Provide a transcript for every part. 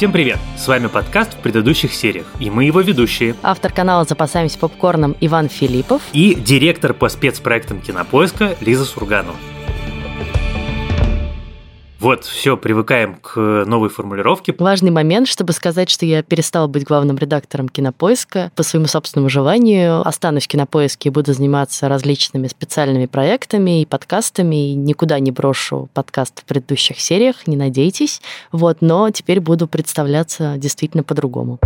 Всем привет! С вами подкаст в предыдущих сериях, и мы его ведущие. Автор канала «Запасаемся попкорном» Иван Филиппов и директор по спецпроектам Кинопоиска Лиза Сурганова. Вот, все, привыкаем к новой формулировке. Важный момент, чтобы сказать, что я перестала быть главным редактором Кинопоиска по своему собственному желанию. Останусь в Кинопоиске и буду заниматься различными специальными проектами и подкастами. И никуда не брошу подкаст в предыдущих сериях, не надейтесь. Вот, но теперь буду представляться действительно по-другому.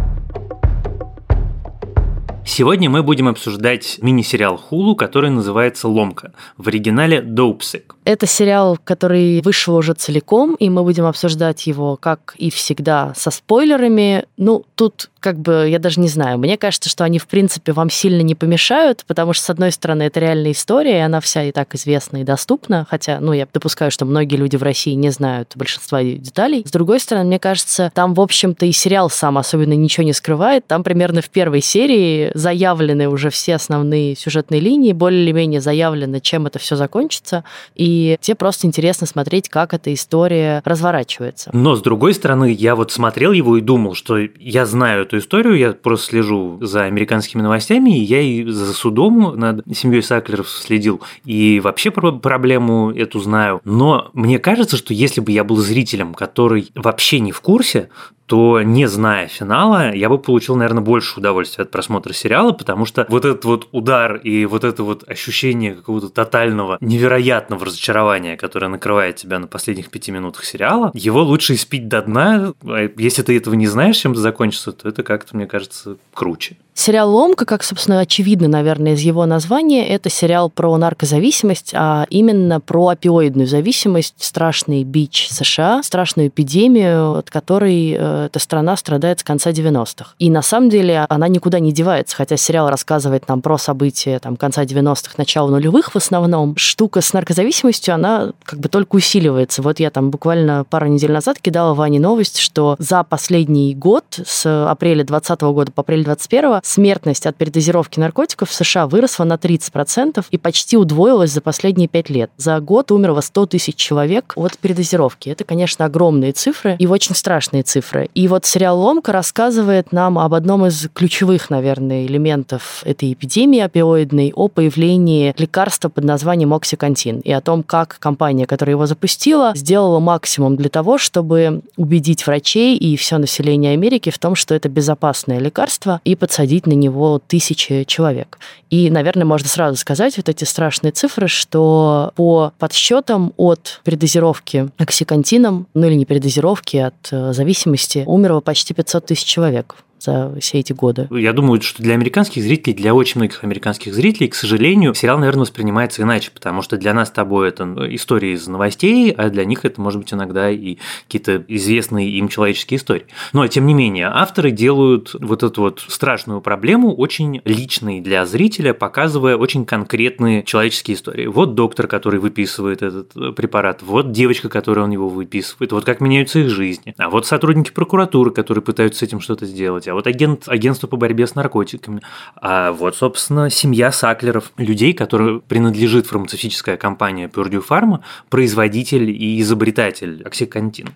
Сегодня мы будем обсуждать мини-сериал Хулу, который называется «Ломка». В оригинале «Доупсик». Это сериал, который вышел уже целиком, и мы будем обсуждать его, как и всегда, со спойлерами. Ну, тут как бы, я даже не знаю, мне кажется, что они, в принципе, вам сильно не помешают, потому что, с одной стороны, это реальная история, и она вся и так известна и доступна, хотя, ну, я допускаю, что многие люди в России не знают большинства деталей. С другой стороны, мне кажется, там, в общем-то, и сериал сам особенно ничего не скрывает. Там примерно в первой серии заявлены уже все основные сюжетные линии, более или менее заявлено, чем это все закончится, и тебе просто интересно смотреть, как эта история разворачивается. Но, с другой стороны, я вот смотрел его и думал, что я знаю эту историю, я просто слежу за американскими новостями, и я и за судом над семьей Саклеров следил, и вообще про проблему эту знаю. Но мне кажется, что если бы я был зрителем, который вообще не в курсе, то не зная финала, я бы получил, наверное, больше удовольствия от просмотра сериала, потому что вот этот вот удар и вот это вот ощущение какого-то тотального, невероятного разочарования, которое накрывает тебя на последних пяти минутах сериала, его лучше испить до дна. А если ты этого не знаешь, чем это закончится, то это как-то, мне кажется, круче. Сериал «Ломка», как, собственно, очевидно, наверное, из его названия, это сериал про наркозависимость, а именно про опиоидную зависимость, страшный бич США, страшную эпидемию, от которой э, эта страна страдает с конца 90-х. И на самом деле она никуда не девается, хотя сериал рассказывает нам про события там, конца 90-х, начала нулевых в основном. Штука с наркозависимостью, она как бы только усиливается. Вот я там буквально пару недель назад кидала Ване новость, что за последний год, с апреля 2020 года по апрель 2021, смертность от передозировки наркотиков в США выросла на 30% и почти удвоилась за последние 5 лет. За год умерло 100 тысяч человек от передозировки. Это, конечно, огромные цифры и очень страшные цифры. И вот сериал «Ломка» рассказывает нам об одном из ключевых, наверное, элементов этой эпидемии опиоидной, о появлении лекарства под названием оксикантин и о том, как компания, которая его запустила, сделала максимум для того, чтобы убедить врачей и все население Америки в том, что это безопасное лекарство, и подсадить на него тысячи человек. И, наверное, можно сразу сказать вот эти страшные цифры, что по подсчетам от передозировки оксикантином, ну или не передозировки, от э, зависимости, умерло почти 500 тысяч человек за все эти годы. Я думаю, что для американских зрителей, для очень многих американских зрителей, к сожалению, сериал, наверное, воспринимается иначе, потому что для нас с тобой это ну, истории из новостей, а для них это, может быть, иногда и какие-то известные им человеческие истории. Но, тем не менее, авторы делают вот эту вот страшную проблему очень личной для зрителя, показывая очень конкретные человеческие истории. Вот доктор, который выписывает этот э, препарат, вот девочка, которая он его выписывает, вот как меняются их жизни, а вот сотрудники прокуратуры, которые пытаются с этим что-то сделать, а вот агент, агентство по борьбе с наркотиками, а вот, собственно, семья Саклеров, людей, которые принадлежит фармацевтическая компания Purdue Pharma, производитель и изобретатель оксикантин.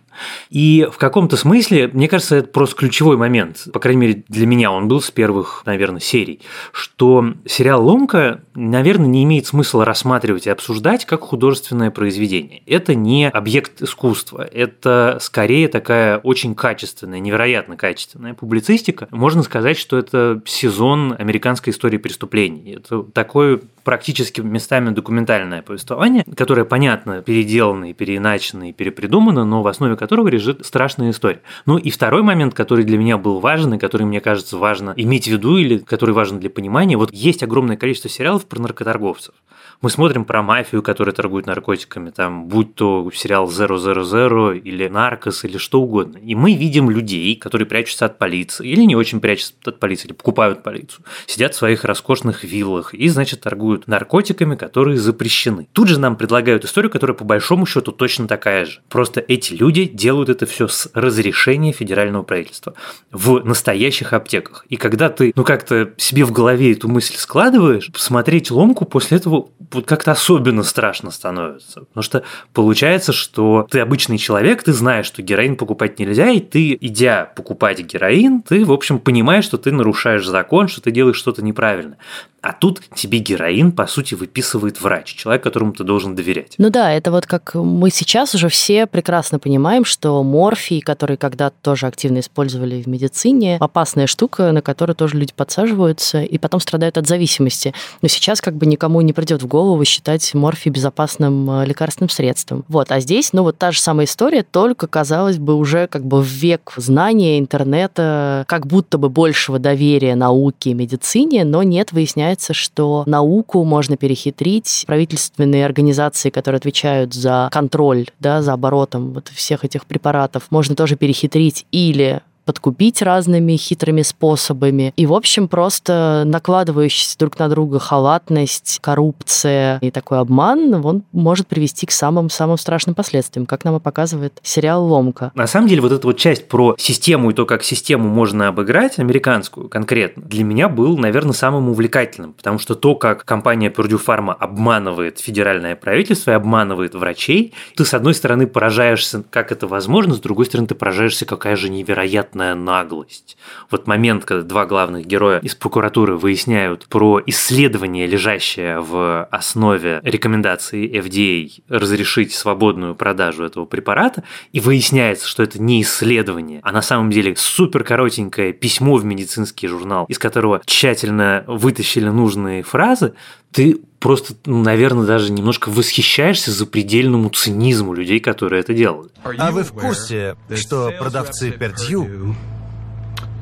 И в каком-то смысле, мне кажется, это просто ключевой момент, по крайней мере, для меня он был с первых, наверное, серий, что сериал «Ломка», наверное, не имеет смысла рассматривать и обсуждать как художественное произведение. Это не объект искусства, это скорее такая очень качественная, невероятно качественная публицистика, журналистика, можно сказать, что это сезон американской истории преступлений. Это такое практически местами документальное повествование, которое, понятно, переделано переиначено и перепридумано, но в основе которого лежит страшная история. Ну и второй момент, который для меня был важен, и который, мне кажется, важно иметь в виду, или который важен для понимания, вот есть огромное количество сериалов про наркоторговцев. Мы смотрим про мафию, которая торгует наркотиками, там, будь то сериал «Zero Zero Zero» или «Наркос» или что угодно. И мы видим людей, которые прячутся от полиции, или не очень прячутся от полиции, или покупают полицию, сидят в своих роскошных виллах и, значит, торгуют наркотиками, которые запрещены. Тут же нам предлагают историю, которая по большому счету точно такая же. Просто эти люди делают это все с разрешения федерального правительства в настоящих аптеках. И когда ты, ну как-то себе в голове эту мысль складываешь, смотреть ломку после этого вот как-то особенно страшно становится. Потому что получается, что ты обычный человек, ты знаешь, что героин покупать нельзя, и ты, идя покупать героин, ты, в общем, понимаешь, что ты нарушаешь закон, что ты делаешь что-то неправильно. А тут тебе героин, по сути, выписывает врач, человек, которому ты должен доверять. Ну да, это вот как мы сейчас уже все прекрасно понимаем, что морфий, который когда-то тоже активно использовали в медицине, опасная штука, на которую тоже люди подсаживаются и потом страдают от зависимости. Но сейчас как бы никому не придет в голову считать морфий безопасным э, лекарственным средством. Вот, а здесь, ну вот та же самая история, только, казалось бы, уже как бы в век знания интернета, как будто бы большего доверия науке и медицине, но нет, выясняется, что науку можно перехитрить. Правительственные организации, которые отвечают за контроль, да, за оборотом вот всех этих препаратов, можно тоже перехитрить или подкупить разными хитрыми способами. И, в общем, просто накладывающаяся друг на друга халатность, коррупция и такой обман, он может привести к самым-самым страшным последствиям, как нам и показывает сериал «Ломка». На самом деле, вот эта вот часть про систему и то, как систему можно обыграть, американскую конкретно, для меня был, наверное, самым увлекательным, потому что то, как компания Purdue Pharma обманывает федеральное правительство и обманывает врачей, ты, с одной стороны, поражаешься, как это возможно, с другой стороны, ты поражаешься, какая же невероятная невероятная наглость. Вот момент, когда два главных героя из прокуратуры выясняют про исследование, лежащее в основе рекомендации FDA разрешить свободную продажу этого препарата, и выясняется, что это не исследование, а на самом деле супер коротенькое письмо в медицинский журнал, из которого тщательно вытащили нужные фразы, ты просто, ну, наверное, даже немножко восхищаешься запредельному цинизму людей, которые это делают. А вы в курсе, что продавцы Пердью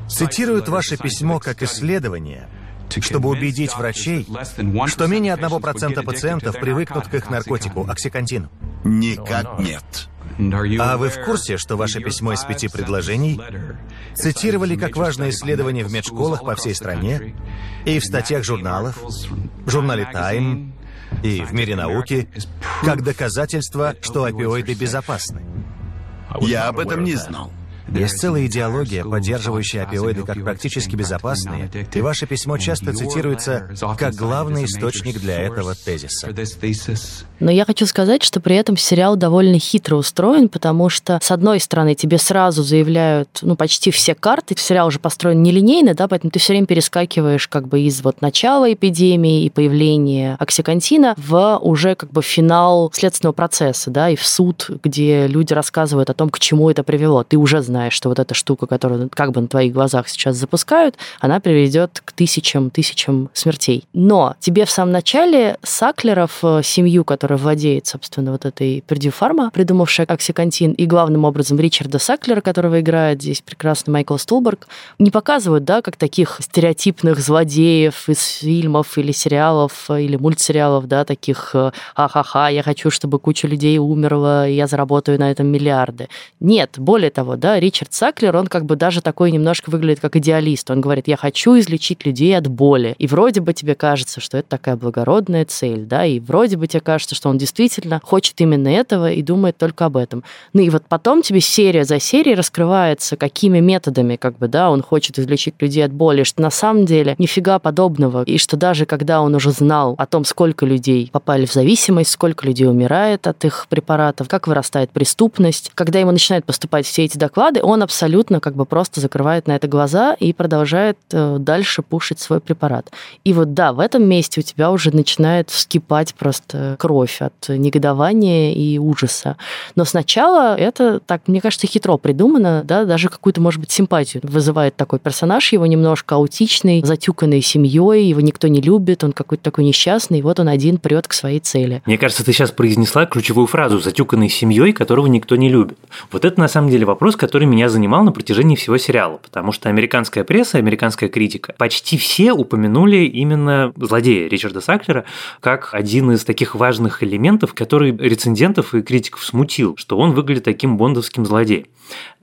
цитируют ваше письмо как исследование, чтобы убедить врачей, что менее 1% пациентов привыкнут к их наркотику, оксикантину? Никак нет. А вы в курсе, что ваше письмо из пяти предложений цитировали как важное исследование в медшколах по всей стране и в статьях журналов, в журнале Time и в мире науки, как доказательство, что опиоиды безопасны? Я об этом не знал. Есть целая идеология, поддерживающая опиоиды как практически безопасные, и ваше письмо часто цитируется как главный источник для этого тезиса. Но я хочу сказать, что при этом сериал довольно хитро устроен, потому что, с одной стороны, тебе сразу заявляют, ну, почти все карты, сериал уже построен нелинейно, да, поэтому ты все время перескакиваешь как бы из вот начала эпидемии и появления оксикантина в уже как бы финал следственного процесса, да, и в суд, где люди рассказывают о том, к чему это привело. Ты уже знаешь, что вот эта штука, которую как бы на твоих глазах сейчас запускают, она приведет к тысячам, тысячам смертей. Но тебе в самом начале Саклеров, э, семью, которая владеет, собственно, вот этой Pharma, придумавшая оксикантин, и главным образом Ричарда Саклера, которого играет здесь прекрасный Майкл Столберг, не показывают, да, как таких стереотипных злодеев из фильмов или сериалов, или мультсериалов, да, таких «Ха-ха-ха, я хочу, чтобы куча людей умерла, и я заработаю на этом миллиарды». Нет, более того, да, Ричард Саклер, он как бы даже такой немножко выглядит как идеалист. Он говорит, я хочу излечить людей от боли. И вроде бы тебе кажется, что это такая благородная цель, да, и вроде бы тебе кажется, что он действительно хочет именно этого и думает только об этом. Ну и вот потом тебе серия за серией раскрывается, какими методами, как бы, да, он хочет излечить людей от боли, что на самом деле нифига подобного, и что даже когда он уже знал о том, сколько людей попали в зависимость, сколько людей умирает от их препаратов, как вырастает преступность, когда ему начинают поступать все эти доклады, он абсолютно как бы просто закрывает на это глаза и продолжает э, дальше пушить свой препарат. И вот да, в этом месте у тебя уже начинает вскипать просто кровь от негодования и ужаса. Но сначала это, так, мне кажется, хитро придумано, да, даже какую-то, может быть, симпатию вызывает такой персонаж, его немножко аутичный, затюканный семьей, его никто не любит, он какой-то такой несчастный, и вот он один прет к своей цели. Мне кажется, ты сейчас произнесла ключевую фразу «затюканный семьей, которого никто не любит». Вот это на самом деле вопрос, который меня занимал на протяжении всего сериала, потому что американская пресса, американская критика, почти все упомянули именно злодея Ричарда Саклера как один из таких важных элементов, который рецензентов и критиков смутил, что он выглядит таким бондовским злодеем.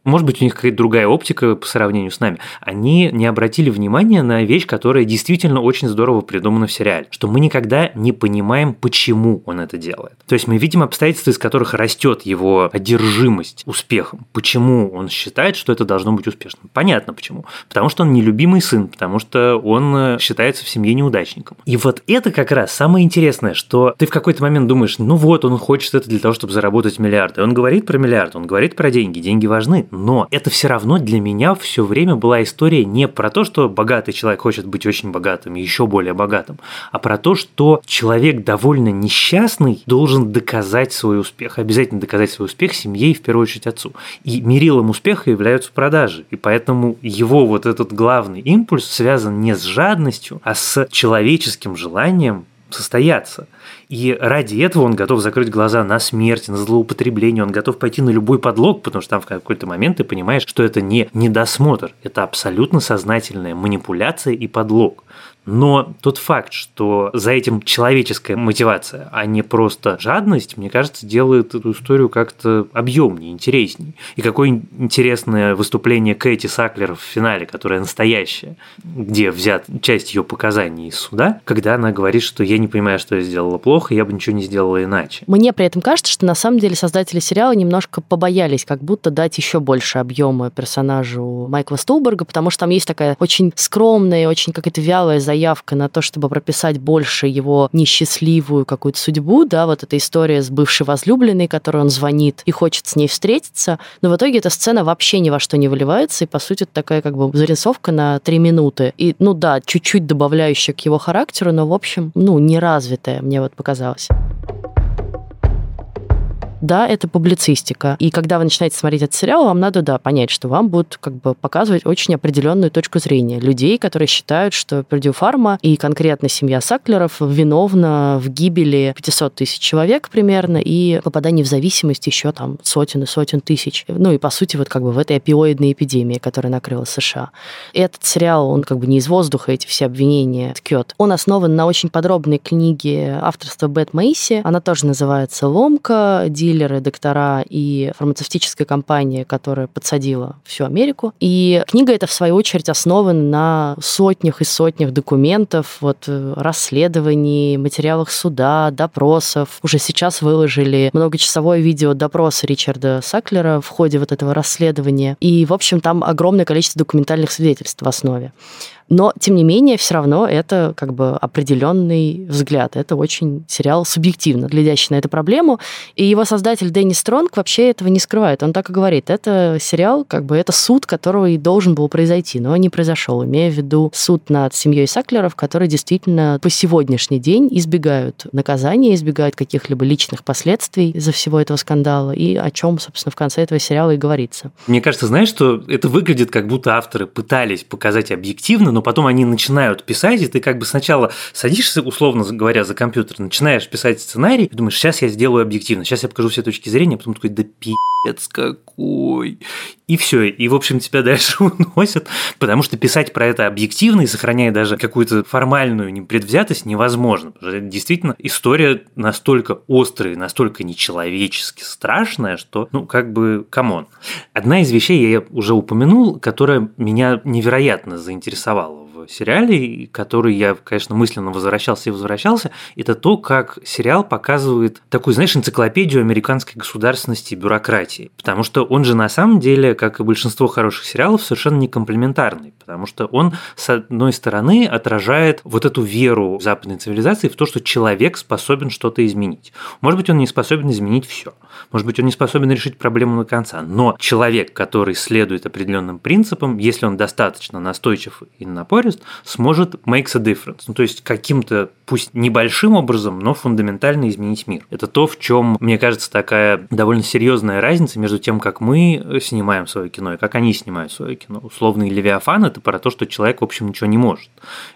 Может быть, у них какая-то другая оптика по сравнению с нами, они не обратили внимания на вещь, которая действительно очень здорово придумана в сериале, что мы никогда не понимаем, почему он это делает. То есть мы видим обстоятельства, из которых растет его одержимость успехом. Почему он считает, что это должно быть успешным? Понятно почему. Потому что он нелюбимый сын, потому что он э, считается в семье неудачником. И вот это как раз самое интересное, что ты в какой-то момент думаешь, ну вот, он хочет это для того, чтобы заработать миллиарды. Он говорит про миллиард, он говорит про деньги, деньги важны, но это все равно для меня все время была история не про то, что богатый человек хочет быть очень богатым еще более богатым, а про то, что человек довольно несчастный должен доказать свой успех, обязательно доказать свой успех семье и в первую очередь отцу. И мерилом успеха являются продажи. И поэтому его вот этот главный импульс связан не с жадностью, а с человеческим желанием состояться. И ради этого он готов закрыть глаза на смерть, на злоупотребление, он готов пойти на любой подлог, потому что там в какой-то момент ты понимаешь, что это не недосмотр, это абсолютно сознательная манипуляция и подлог. Но тот факт, что за этим человеческая мотивация, а не просто жадность, мне кажется, делает эту историю как-то объемнее, интереснее. И какое интересное выступление Кэти Саклер в финале, которое настоящее, где взят часть ее показаний из суда, когда она говорит, что я не понимаю, что я сделала плохо, я бы ничего не сделала иначе. Мне при этом кажется, что на самом деле создатели сериала немножко побоялись как будто дать еще больше объема персонажу Майкла Стулберга, потому что там есть такая очень скромная, очень какая-то вялая заявка на то, чтобы прописать больше его несчастливую какую-то судьбу, да, вот эта история с бывшей возлюбленной, которой он звонит и хочет с ней встретиться, но в итоге эта сцена вообще ни во что не выливается, и, по сути, это такая как бы зарисовка на три минуты. И, ну да, чуть-чуть добавляющая к его характеру, но, в общем, ну, неразвитая, мне вот показалось да, это публицистика. И когда вы начинаете смотреть этот сериал, вам надо, да, понять, что вам будут как бы показывать очень определенную точку зрения людей, которые считают, что Пердью Фарма и конкретно семья Саклеров виновна в гибели 500 тысяч человек примерно и попадании в зависимость еще там сотен и сотен тысяч. Ну и, по сути, вот как бы в этой опиоидной эпидемии, которая накрыла США. И этот сериал, он как бы не из воздуха, эти все обвинения ткет. Он основан на очень подробной книге авторства Бет Мейси. Она тоже называется «Ломка», дилеры, доктора и фармацевтическая компания, которая подсадила всю Америку. И книга эта, в свою очередь, основана на сотнях и сотнях документов, вот, э, расследований, материалах суда, допросов. Уже сейчас выложили многочасовое видео допроса Ричарда Саклера в ходе вот этого расследования. И, в общем, там огромное количество документальных свидетельств в основе. Но, тем не менее, все равно это как бы определенный взгляд. Это очень сериал субъективно глядящий на эту проблему. И его создатель Дэнни Стронг вообще этого не скрывает. Он так и говорит. Это сериал, как бы это суд, которого и должен был произойти, но не произошел. Имея в виду суд над семьей Саклеров, которые действительно по сегодняшний день избегают наказания, избегают каких-либо личных последствий из-за всего этого скандала, и о чем, собственно, в конце этого сериала и говорится. Мне кажется, знаешь, что это выглядит, как будто авторы пытались показать объективно, но потом они начинают писать, и ты как бы сначала садишься, условно говоря, за компьютер, начинаешь писать сценарий, и думаешь, сейчас я сделаю объективно, сейчас я покажу все точки зрения, а потом такой, да пи***ц какой. И все, и, в общем, тебя дальше уносят, потому что писать про это объективно и сохраняя даже какую-то формальную непредвзятость невозможно. Потому что действительно история настолько острая, настолько нечеловечески страшная, что, ну, как бы, come on. Одна из вещей я уже упомянул, которая меня невероятно заинтересовала сериале, который я, конечно, мысленно возвращался и возвращался, это то, как сериал показывает такую, знаешь, энциклопедию американской государственности и бюрократии. Потому что он же на самом деле, как и большинство хороших сериалов, совершенно не комплементарный. Потому что он, с одной стороны, отражает вот эту веру западной цивилизации в то, что человек способен что-то изменить. Может быть, он не способен изменить все. Может быть, он не способен решить проблему на конца. Но человек, который следует определенным принципам, если он достаточно настойчив и напорист, сможет makes a difference. Ну, то есть каким-то, пусть небольшим образом, но фундаментально изменить мир. Это то, в чем, мне кажется, такая довольно серьезная разница между тем, как мы снимаем свое кино и как они снимают свое кино. Условный Левиафан – это про то, что человек, в общем, ничего не может,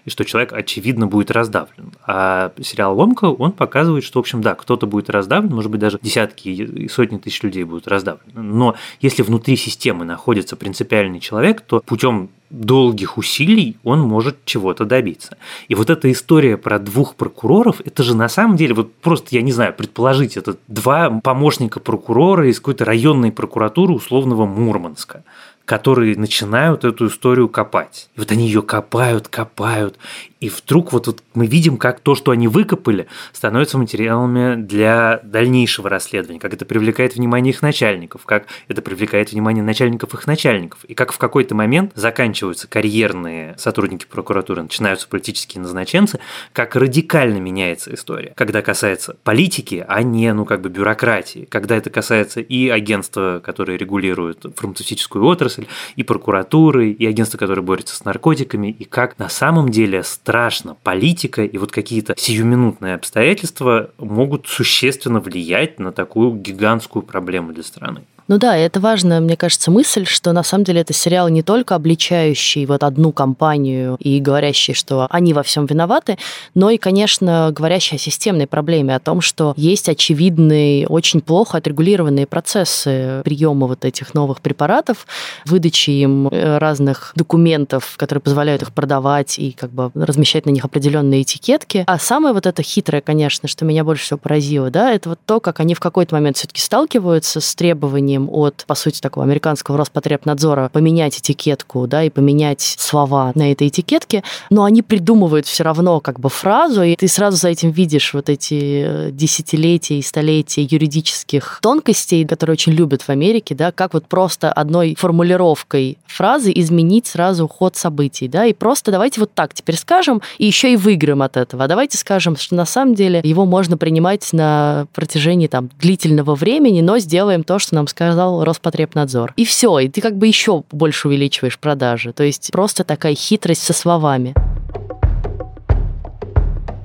и что человек, очевидно, будет раздавлен. А сериал «Ломка», он показывает, что, в общем, да, кто-то будет раздавлен, может быть, даже десятки и сотни тысяч людей будут раздавлены. Но если внутри системы находится принципиальный человек, то путем долгих усилий он может чего-то добиться. И вот эта история про двух прокуроров, это же на самом деле, вот просто, я не знаю, предположить, это два помощника прокурора из какой-то районной прокуратуры условного Мурманска которые начинают эту историю копать. И вот они ее копают, копают, и вдруг вот, вот мы видим, как то, что они выкопали, становится материалами для дальнейшего расследования, как это привлекает внимание их начальников, как это привлекает внимание начальников их начальников, и как в какой-то момент заканчиваются карьерные сотрудники прокуратуры, начинаются политические назначенцы, как радикально меняется история, когда касается политики, а не, ну, как бы бюрократии, когда это касается и агентства, которые регулируют фармацевтическую отрасль, и прокуратуры, и агентства, которые борются с наркотиками, и как на самом деле страшно. Политика и вот какие-то сиюминутные обстоятельства могут существенно влиять на такую гигантскую проблему для страны. Ну да, это важная, мне кажется, мысль, что на самом деле это сериал не только обличающий вот одну компанию и говорящий, что они во всем виноваты, но и, конечно, говорящий о системной проблеме, о том, что есть очевидные, очень плохо отрегулированные процессы приема вот этих новых препаратов, выдачи им э, разных документов, которые позволяют их продавать и как бы размещать на них определенные этикетки. А самое вот это хитрое, конечно, что меня больше всего поразило, да, это вот то, как они в какой-то момент все-таки сталкиваются с требованием требованием от, по сути, такого американского Роспотребнадзора поменять этикетку, да, и поменять слова на этой этикетке, но они придумывают все равно как бы фразу, и ты сразу за этим видишь вот эти э, десятилетия и столетия юридических тонкостей, которые очень любят в Америке, да, как вот просто одной формулировкой фразы изменить сразу ход событий, да, и просто давайте вот так теперь скажем, и еще и выиграем от этого. А давайте скажем, что на самом деле его можно принимать на протяжении там длительного времени, но сделаем то, что нам скажут сказал Роспотребнадзор. И все, и ты как бы еще больше увеличиваешь продажи. То есть просто такая хитрость со словами.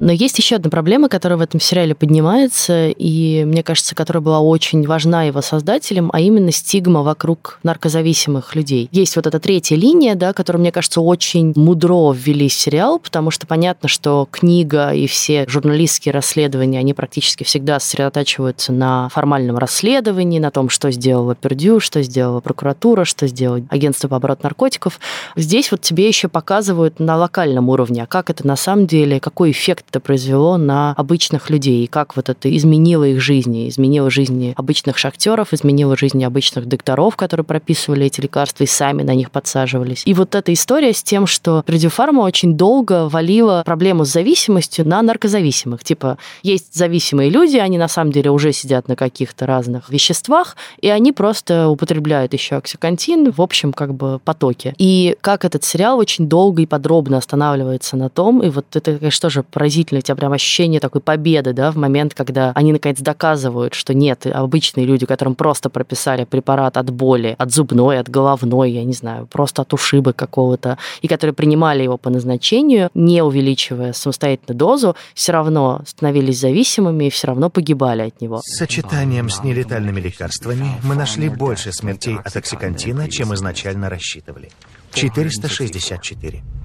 Но есть еще одна проблема, которая в этом сериале поднимается, и, мне кажется, которая была очень важна его создателям, а именно стигма вокруг наркозависимых людей. Есть вот эта третья линия, да, которую, мне кажется, очень мудро ввели в сериал, потому что понятно, что книга и все журналистские расследования, они практически всегда сосредотачиваются на формальном расследовании, на том, что сделала Пердю, что сделала прокуратура, что сделало агентство по обороту наркотиков. Здесь вот тебе еще показывают на локальном уровне, а как это на самом деле, какой эффект это произвело на обычных людей, и как вот это изменило их жизни, изменило жизни обычных шахтеров, изменило жизни обычных докторов, которые прописывали эти лекарства и сами на них подсаживались. И вот эта история с тем, что Предиофарма очень долго валила проблему с зависимостью на наркозависимых. Типа, есть зависимые люди, они на самом деле уже сидят на каких-то разных веществах, и они просто употребляют еще оксикантин в общем как бы потоке. И как этот сериал очень долго и подробно останавливается на том, и вот это, конечно, тоже поразительно поразительно, у тебя прям ощущение такой победы, да, в момент, когда они наконец доказывают, что нет, обычные люди, которым просто прописали препарат от боли, от зубной, от головной, я не знаю, просто от ушиба какого-то, и которые принимали его по назначению, не увеличивая самостоятельно дозу, все равно становились зависимыми и все равно погибали от него. С сочетанием с нелетальными лекарствами мы нашли больше смертей от оксикантина, чем изначально рассчитывали. 464.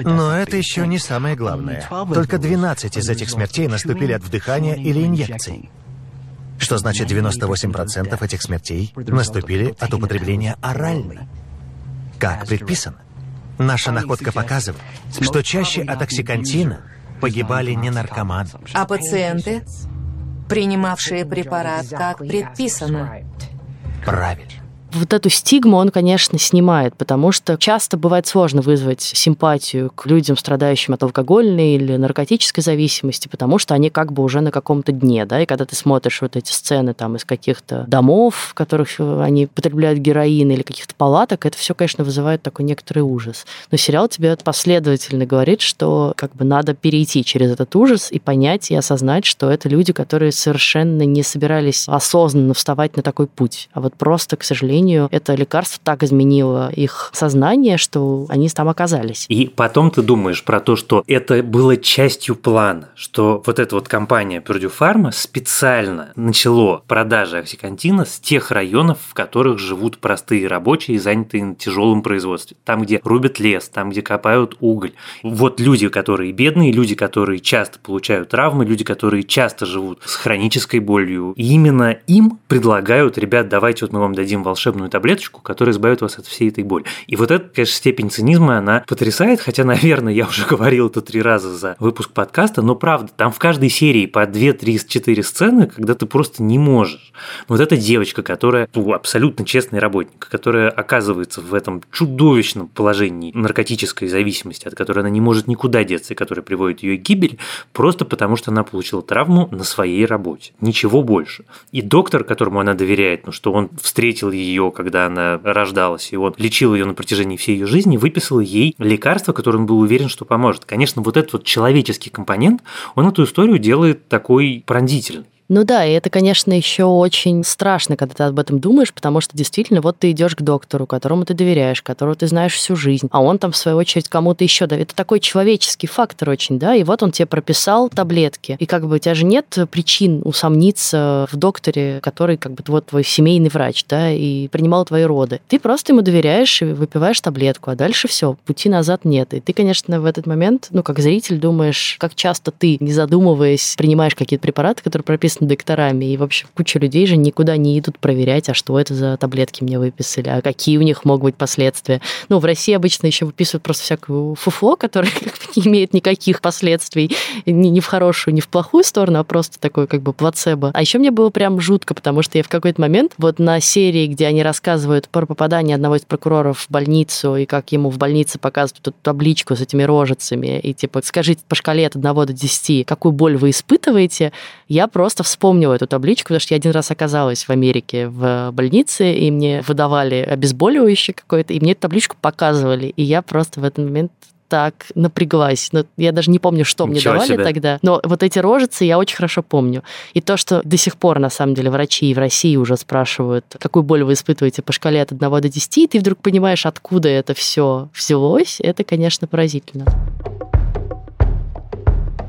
Но это еще не самое главное. Только 12 из этих смертей наступили от вдыхания или инъекций. Что значит 98% этих смертей наступили от употребления оральной. Как предписано. Наша находка показывает, что чаще от оксикантина погибали не наркоманы. А пациенты, принимавшие препарат как предписано? Правильно вот эту стигму он, конечно, снимает, потому что часто бывает сложно вызвать симпатию к людям, страдающим от алкогольной или наркотической зависимости, потому что они как бы уже на каком-то дне, да, и когда ты смотришь вот эти сцены там из каких-то домов, в которых они потребляют героин или каких-то палаток, это все, конечно, вызывает такой некоторый ужас. Но сериал тебе последовательно говорит, что как бы надо перейти через этот ужас и понять и осознать, что это люди, которые совершенно не собирались осознанно вставать на такой путь, а вот просто, к сожалению, сожалению, это лекарство так изменило их сознание, что они там оказались. И потом ты думаешь про то, что это было частью плана, что вот эта вот компания Purdue Pharma специально начало продажи оксикантина с тех районов, в которых живут простые рабочие, занятые на тяжелом производстве. Там, где рубят лес, там, где копают уголь. Вот люди, которые бедные, люди, которые часто получают травмы, люди, которые часто живут с хронической болью. И именно им предлагают, ребят, давайте вот мы вам дадим волшебное волшебную таблеточку, которая избавит вас от всей этой боли. И вот эта, конечно, степень цинизма, она потрясает, хотя, наверное, я уже говорил это три раза за выпуск подкаста, но правда, там в каждой серии по 2, 3, 4 сцены, когда ты просто не можешь. Вот эта девочка, которая ну, абсолютно честный работник, которая оказывается в этом чудовищном положении наркотической зависимости, от которой она не может никуда деться, и которая приводит ее к гибели, просто потому что она получила травму на своей работе. Ничего больше. И доктор, которому она доверяет, ну что он встретил ее, когда она рождалась, и он лечил ее на протяжении всей ее жизни, выписал ей лекарство, которое он был уверен, что поможет. Конечно, вот этот вот человеческий компонент, он эту историю делает такой пронзительной. Ну да, и это, конечно, еще очень страшно, когда ты об этом думаешь, потому что действительно вот ты идешь к доктору, которому ты доверяешь, которого ты знаешь всю жизнь, а он там, в свою очередь, кому-то еще да. Это такой человеческий фактор очень, да, и вот он тебе прописал таблетки. И как бы у тебя же нет причин усомниться в докторе, который как бы вот твой семейный врач, да, и принимал твои роды. Ты просто ему доверяешь и выпиваешь таблетку, а дальше все, пути назад нет. И ты, конечно, в этот момент, ну, как зритель думаешь, как часто ты, не задумываясь, принимаешь какие-то препараты, которые прописаны написано докторами. И вообще куча людей же никуда не идут проверять, а что это за таблетки мне выписали, а какие у них могут быть последствия. Ну, в России обычно еще выписывают просто всякую фуфло, которое как бы не имеет никаких последствий ни, ни в хорошую, ни в плохую сторону, а просто такой как бы плацебо. А еще мне было прям жутко, потому что я в какой-то момент вот на серии, где они рассказывают про попадание одного из прокуроров в больницу и как ему в больнице показывают эту табличку с этими рожицами и типа скажите по шкале от 1 до 10, какую боль вы испытываете, я просто вспомнила эту табличку, потому что я один раз оказалась в Америке в больнице, и мне выдавали обезболивающее какое-то, и мне эту табличку показывали, и я просто в этот момент так напряглась. Но я даже не помню, что Ничего мне давали себе. тогда. Но вот эти рожицы я очень хорошо помню. И то, что до сих пор, на самом деле, врачи и в России уже спрашивают, какую боль вы испытываете по шкале от 1 до 10, и ты вдруг понимаешь, откуда это все взялось, это, конечно, поразительно.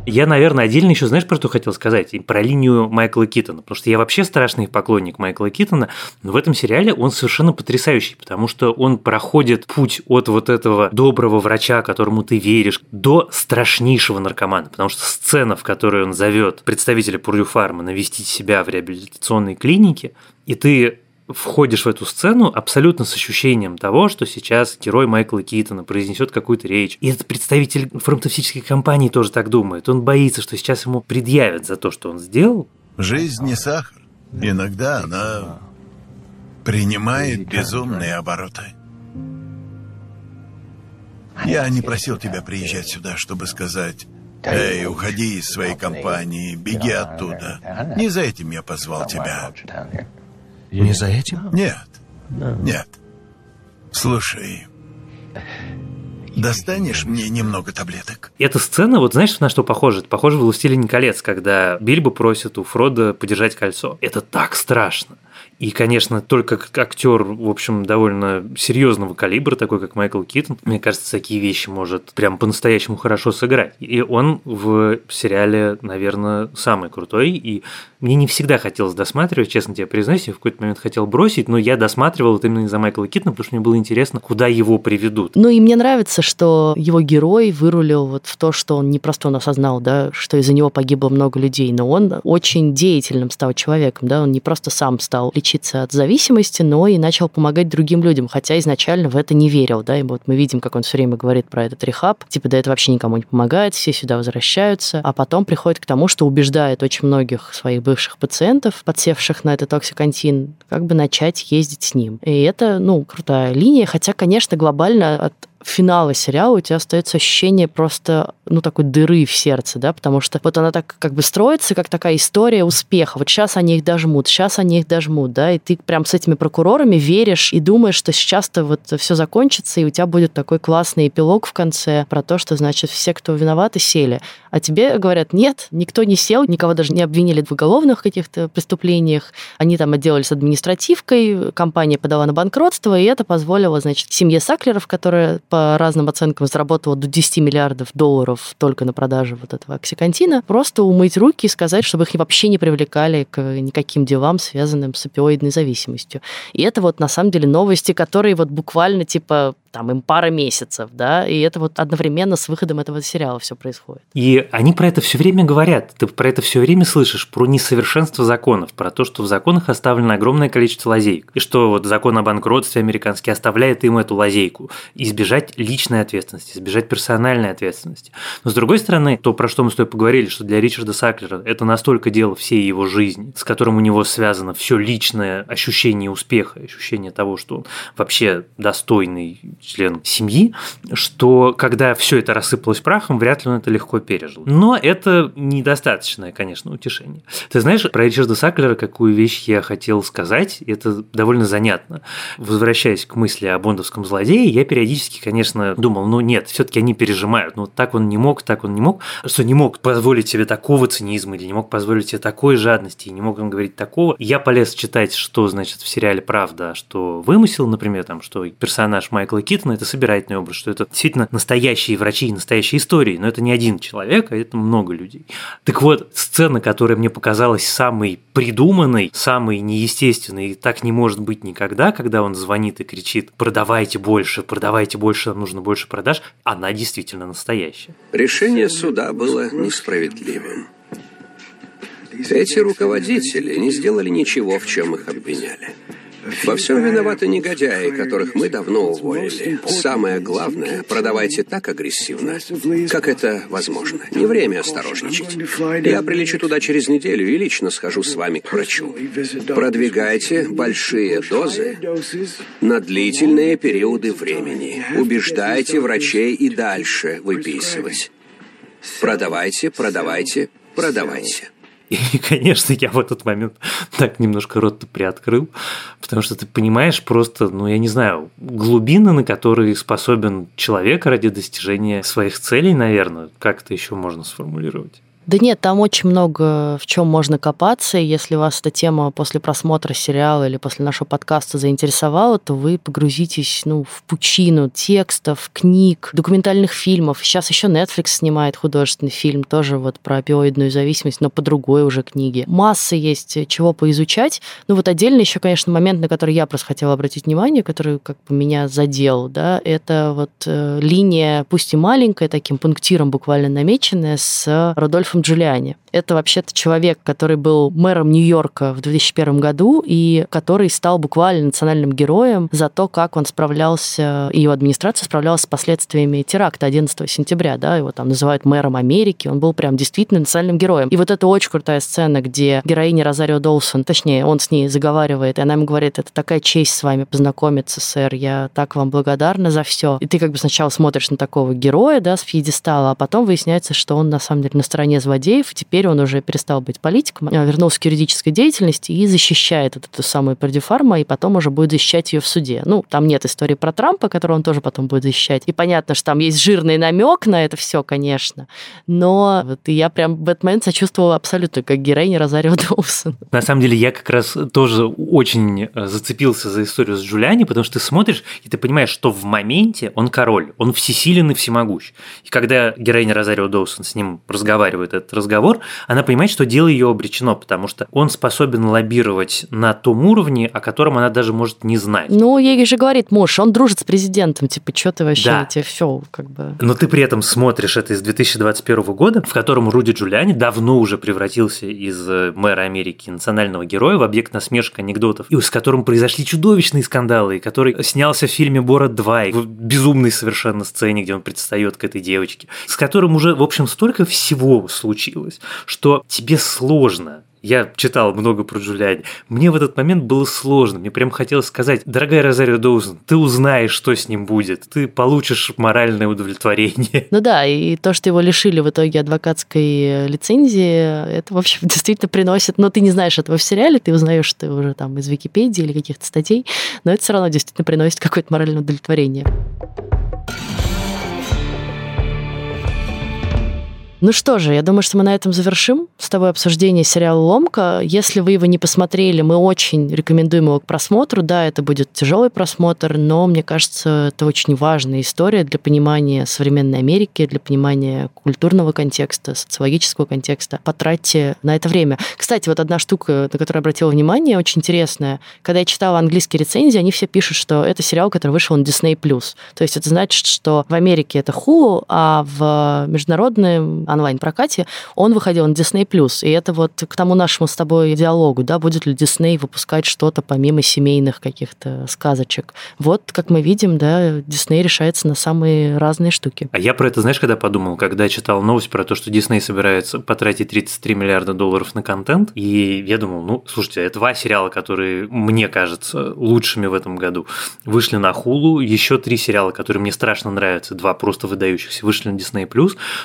Я, наверное, отдельно еще, знаешь, про что хотел сказать? Про линию Майкла Китона. Потому что я вообще страшный поклонник Майкла Китона, но в этом сериале он совершенно потрясающий, потому что он проходит путь от вот этого доброго врача, которому ты веришь, до страшнейшего наркомана. Потому что сцена, в которой он зовет представителя Пурью Фарма навестить себя в реабилитационной клинике, и ты входишь в эту сцену абсолютно с ощущением того, что сейчас герой Майкла Китона произнесет какую-то речь. И этот представитель фармацевтической компании тоже так думает. Он боится, что сейчас ему предъявят за то, что он сделал. Жизнь не сахар. Иногда она принимает безумные обороты. Я не просил тебя приезжать сюда, чтобы сказать, «Эй, уходи из своей компании, беги оттуда». Не за этим я позвал тебя. Не за этим? Нет, нет. Слушай, достанешь мне немного таблеток? Эта сцена, вот знаешь, на что похожа? Это похоже в «Властелине колец», когда Бильбо просит у Фрода подержать кольцо. Это так страшно. И, конечно, только как актер, в общем, довольно серьезного калибра, такой как Майкл Китон, мне кажется, такие вещи может прям по-настоящему хорошо сыграть. И он в сериале, наверное, самый крутой. И мне не всегда хотелось досматривать, честно тебе признаюсь, я в какой-то момент хотел бросить, но я досматривал это именно из-за Майкла Китона, потому что мне было интересно, куда его приведут. Ну и мне нравится, что его герой вырулил вот в то, что он не просто он осознал, да, что из-за него погибло много людей, но он очень деятельным стал человеком, да, он не просто сам стал лечиться от зависимости, но и начал помогать другим людям, хотя изначально в это не верил, да, и вот мы видим, как он все время говорит про этот рехаб, типа, да это вообще никому не помогает, все сюда возвращаются, а потом приходит к тому, что убеждает очень многих своих бывших пациентов, подсевших на этот оксикантин, как бы начать ездить с ним. И это, ну, крутая линия, хотя, конечно, глобально от финала сериала у тебя остается ощущение просто, ну, такой дыры в сердце, да, потому что вот она так как бы строится, как такая история успеха. Вот сейчас они их дожмут, сейчас они их дожмут, да, и ты прям с этими прокурорами веришь и думаешь, что сейчас-то вот все закончится, и у тебя будет такой классный эпилог в конце про то, что, значит, все, кто виноваты, сели. А тебе говорят, нет, никто не сел, никого даже не обвинили в уголовных каких-то преступлениях, они там отделались административкой, компания подала на банкротство, и это позволило, значит, семье Саклеров, которая по разным оценкам заработала до 10 миллиардов долларов только на продаже вот этого оксикантина, просто умыть руки и сказать, чтобы их вообще не привлекали к никаким делам, связанным с опиоидной зависимостью. И это вот на самом деле новости, которые вот буквально типа там им пара месяцев, да, и это вот одновременно с выходом этого сериала все происходит. И они про это все время говорят, ты про это все время слышишь, про несовершенство законов, про то, что в законах оставлено огромное количество лазеек, и что вот закон о банкротстве американский оставляет им эту лазейку, избежать личной ответственности, избежать персональной ответственности. Но с другой стороны, то, про что мы с тобой поговорили, что для Ричарда Саклера это настолько дело всей его жизни, с которым у него связано все личное ощущение успеха, ощущение того, что он вообще достойный член семьи, что когда все это рассыпалось прахом, вряд ли он это легко пережил. Но это недостаточное, конечно, утешение. Ты знаешь, про Ричарда Саклера какую вещь я хотел сказать, это довольно занятно. Возвращаясь к мысли о бондовском злодее, я периодически, конечно, думал, ну нет, все-таки они пережимают, ну так он не мог, так он не мог, что не мог позволить себе такого цинизма или не мог позволить себе такой жадности, и не мог он говорить такого. Я полез читать, что значит в сериале «Правда», что вымысел, например, там, что персонаж Майкла Китона – это собирательный образ, что это действительно настоящие врачи и настоящие истории, но это не один человек, а это много людей. Так вот, сцена, которая мне показалась самой придуманной, самой неестественной, и так не может быть никогда, когда он звонит и кричит «продавайте больше, продавайте больше, нам нужно больше продаж», она действительно настоящая. Решение суда было несправедливым. Эти руководители не сделали ничего, в чем их обвиняли. Во всем виноваты негодяи, которых мы давно уволили. Самое главное, продавайте так агрессивно, как это возможно. Не время осторожничать. Я прилечу туда через неделю и лично схожу с вами к врачу. Продвигайте большие дозы на длительные периоды времени. Убеждайте врачей и дальше выписывать. Продавайте, продавайте, продавайте. И, конечно, я в этот момент так немножко рот приоткрыл, потому что ты понимаешь просто, ну, я не знаю, глубины, на которые способен человек ради достижения своих целей, наверное, как это еще можно сформулировать. Да нет, там очень много в чем можно копаться. И если вас эта тема после просмотра сериала или после нашего подкаста заинтересовала, то вы погрузитесь ну, в пучину текстов, книг, документальных фильмов. Сейчас еще Netflix снимает художественный фильм тоже вот про опиоидную зависимость, но по другой уже книге. Масса есть чего поизучать. Ну вот отдельно еще, конечно, момент, на который я просто хотела обратить внимание, который как бы меня задел, да, это вот э, линия, пусть и маленькая, таким пунктиром буквально намеченная, с Рудольфом Рудольфом Джулиани. Это вообще-то человек, который был мэром Нью-Йорка в 2001 году и который стал буквально национальным героем за то, как он справлялся, и его администрация справлялась с последствиями теракта 11 сентября, да, его там называют мэром Америки, он был прям действительно национальным героем. И вот это очень крутая сцена, где героиня Розарио Доусон, точнее, он с ней заговаривает, и она ему говорит, это такая честь с вами познакомиться, сэр, я так вам благодарна за все. И ты как бы сначала смотришь на такого героя, да, с пьедестала, а потом выясняется, что он на самом деле на стороне злодеев. Теперь он уже перестал быть политиком, а вернулся к юридической деятельности и защищает эту самую Пердю Фарма, и потом уже будет защищать ее в суде. Ну, там нет истории про Трампа, которую он тоже потом будет защищать. И понятно, что там есть жирный намек на это все, конечно. Но вот я прям в этот момент сочувствовала абсолютно как героиня Розарио Доусон. На самом деле я как раз тоже очень э, зацепился за историю с Джулиани, потому что ты смотришь, и ты понимаешь, что в моменте он король, он всесилен и всемогущ. И когда героиня Розарио Доусон с ним разговаривает этот разговор, она понимает, что дело ее обречено, потому что он способен лоббировать на том уровне, о котором она даже может не знать. Ну, ей же говорит муж, он дружит с президентом, типа, что ты вообще, да. тебе все как бы... Но ты при этом смотришь это из 2021 года, в котором Руди Джулиани давно уже превратился из э, мэра Америки, национального героя, в объект насмешек, анекдотов, и с которым произошли чудовищные скандалы, и который снялся в фильме «Бород 2», в безумной совершенно сцене, где он предстает к этой девочке, с которым уже, в общем, столько всего случилось, случилось, что тебе сложно я читал много про Джулиани. Мне в этот момент было сложно. Мне прям хотелось сказать, дорогая Розарио Доузен, ты узнаешь, что с ним будет. Ты получишь моральное удовлетворение. Ну да, и то, что его лишили в итоге адвокатской лицензии, это, в общем, действительно приносит... Но ты не знаешь этого в сериале, ты узнаешь что уже там из Википедии или каких-то статей, но это все равно действительно приносит какое-то моральное удовлетворение. Ну что же, я думаю, что мы на этом завершим с тобой обсуждение сериала «Ломка». Если вы его не посмотрели, мы очень рекомендуем его к просмотру. Да, это будет тяжелый просмотр, но мне кажется, это очень важная история для понимания современной Америки, для понимания культурного контекста, социологического контекста. Потратьте на это время. Кстати, вот одна штука, на которую обратила внимание, очень интересная. Когда я читала английские рецензии, они все пишут, что это сериал, который вышел на Disney+. То есть это значит, что в Америке это Hulu, а в международном онлайн-прокате он выходил на Disney+. И это вот к тому нашему с тобой диалогу, да, будет ли Disney выпускать что-то помимо семейных каких-то сказочек. Вот, как мы видим, да, Disney решается на самые разные штуки. А я про это, знаешь, когда подумал, когда читал новость про то, что Disney собирается потратить 33 миллиарда долларов на контент, и я думал, ну, слушайте, это два сериала, которые, мне кажется, лучшими в этом году, вышли на Hulu, еще три сериала, которые мне страшно нравятся, два просто выдающихся, вышли на Disney+.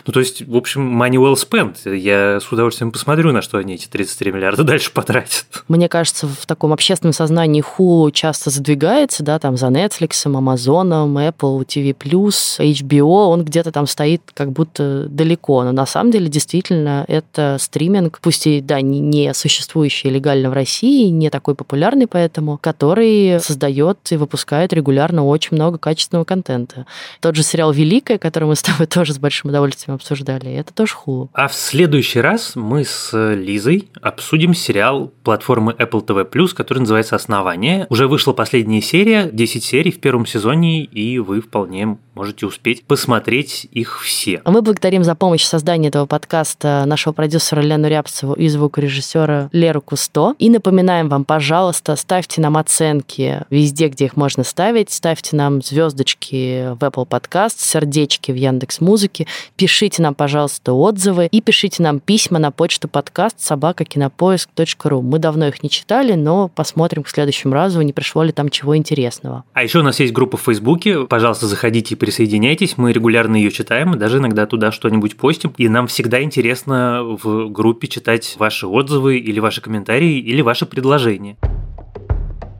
Ну, то есть, в общем, money well spent. Я с удовольствием посмотрю, на что они эти 33 миллиарда дальше потратят. Мне кажется, в таком общественном сознании Hulu часто задвигается, да, там за Netflix, Amazon, Apple TV+, HBO, он где-то там стоит как будто далеко, но на самом деле действительно это стриминг, пусть и, да, не существующий легально в России, не такой популярный поэтому, который создает и выпускает регулярно очень много качественного контента. Тот же сериал «Великая», который мы с тобой тоже с большим удовольствием обсуждали, это тоже Hulu. А в следующий раз мы с Лизой обсудим сериал платформы Apple TV+, который называется «Основание». Уже вышла последняя серия, 10 серий в первом сезоне, и вы вполне можете успеть посмотреть их все. А мы благодарим за помощь в создании этого подкаста нашего продюсера Лену Рябцеву и звукорежиссера Леру Кусто. И напоминаем вам, пожалуйста, ставьте нам оценки везде, где их можно ставить. Ставьте нам звездочки в Apple Podcast, сердечки в Яндекс Музыке. Пишите нам, пожалуйста, отзывы и пишите нам письма на почту подкаст собакакинопоиск.ру. Мы давно их не читали, но посмотрим к следующему разу, не пришло ли там чего интересного. А еще у нас есть группа в Фейсбуке. Пожалуйста, заходите и присоединяйтесь. Мы регулярно ее читаем, даже иногда туда что-нибудь постим. И нам всегда интересно в группе читать ваши отзывы или ваши комментарии или ваши предложения.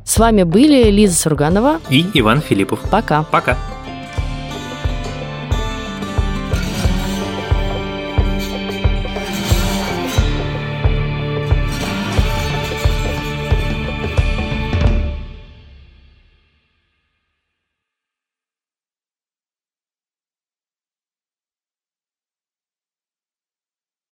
С вами были Лиза Сурганова и Иван Филиппов. Пока. Пока.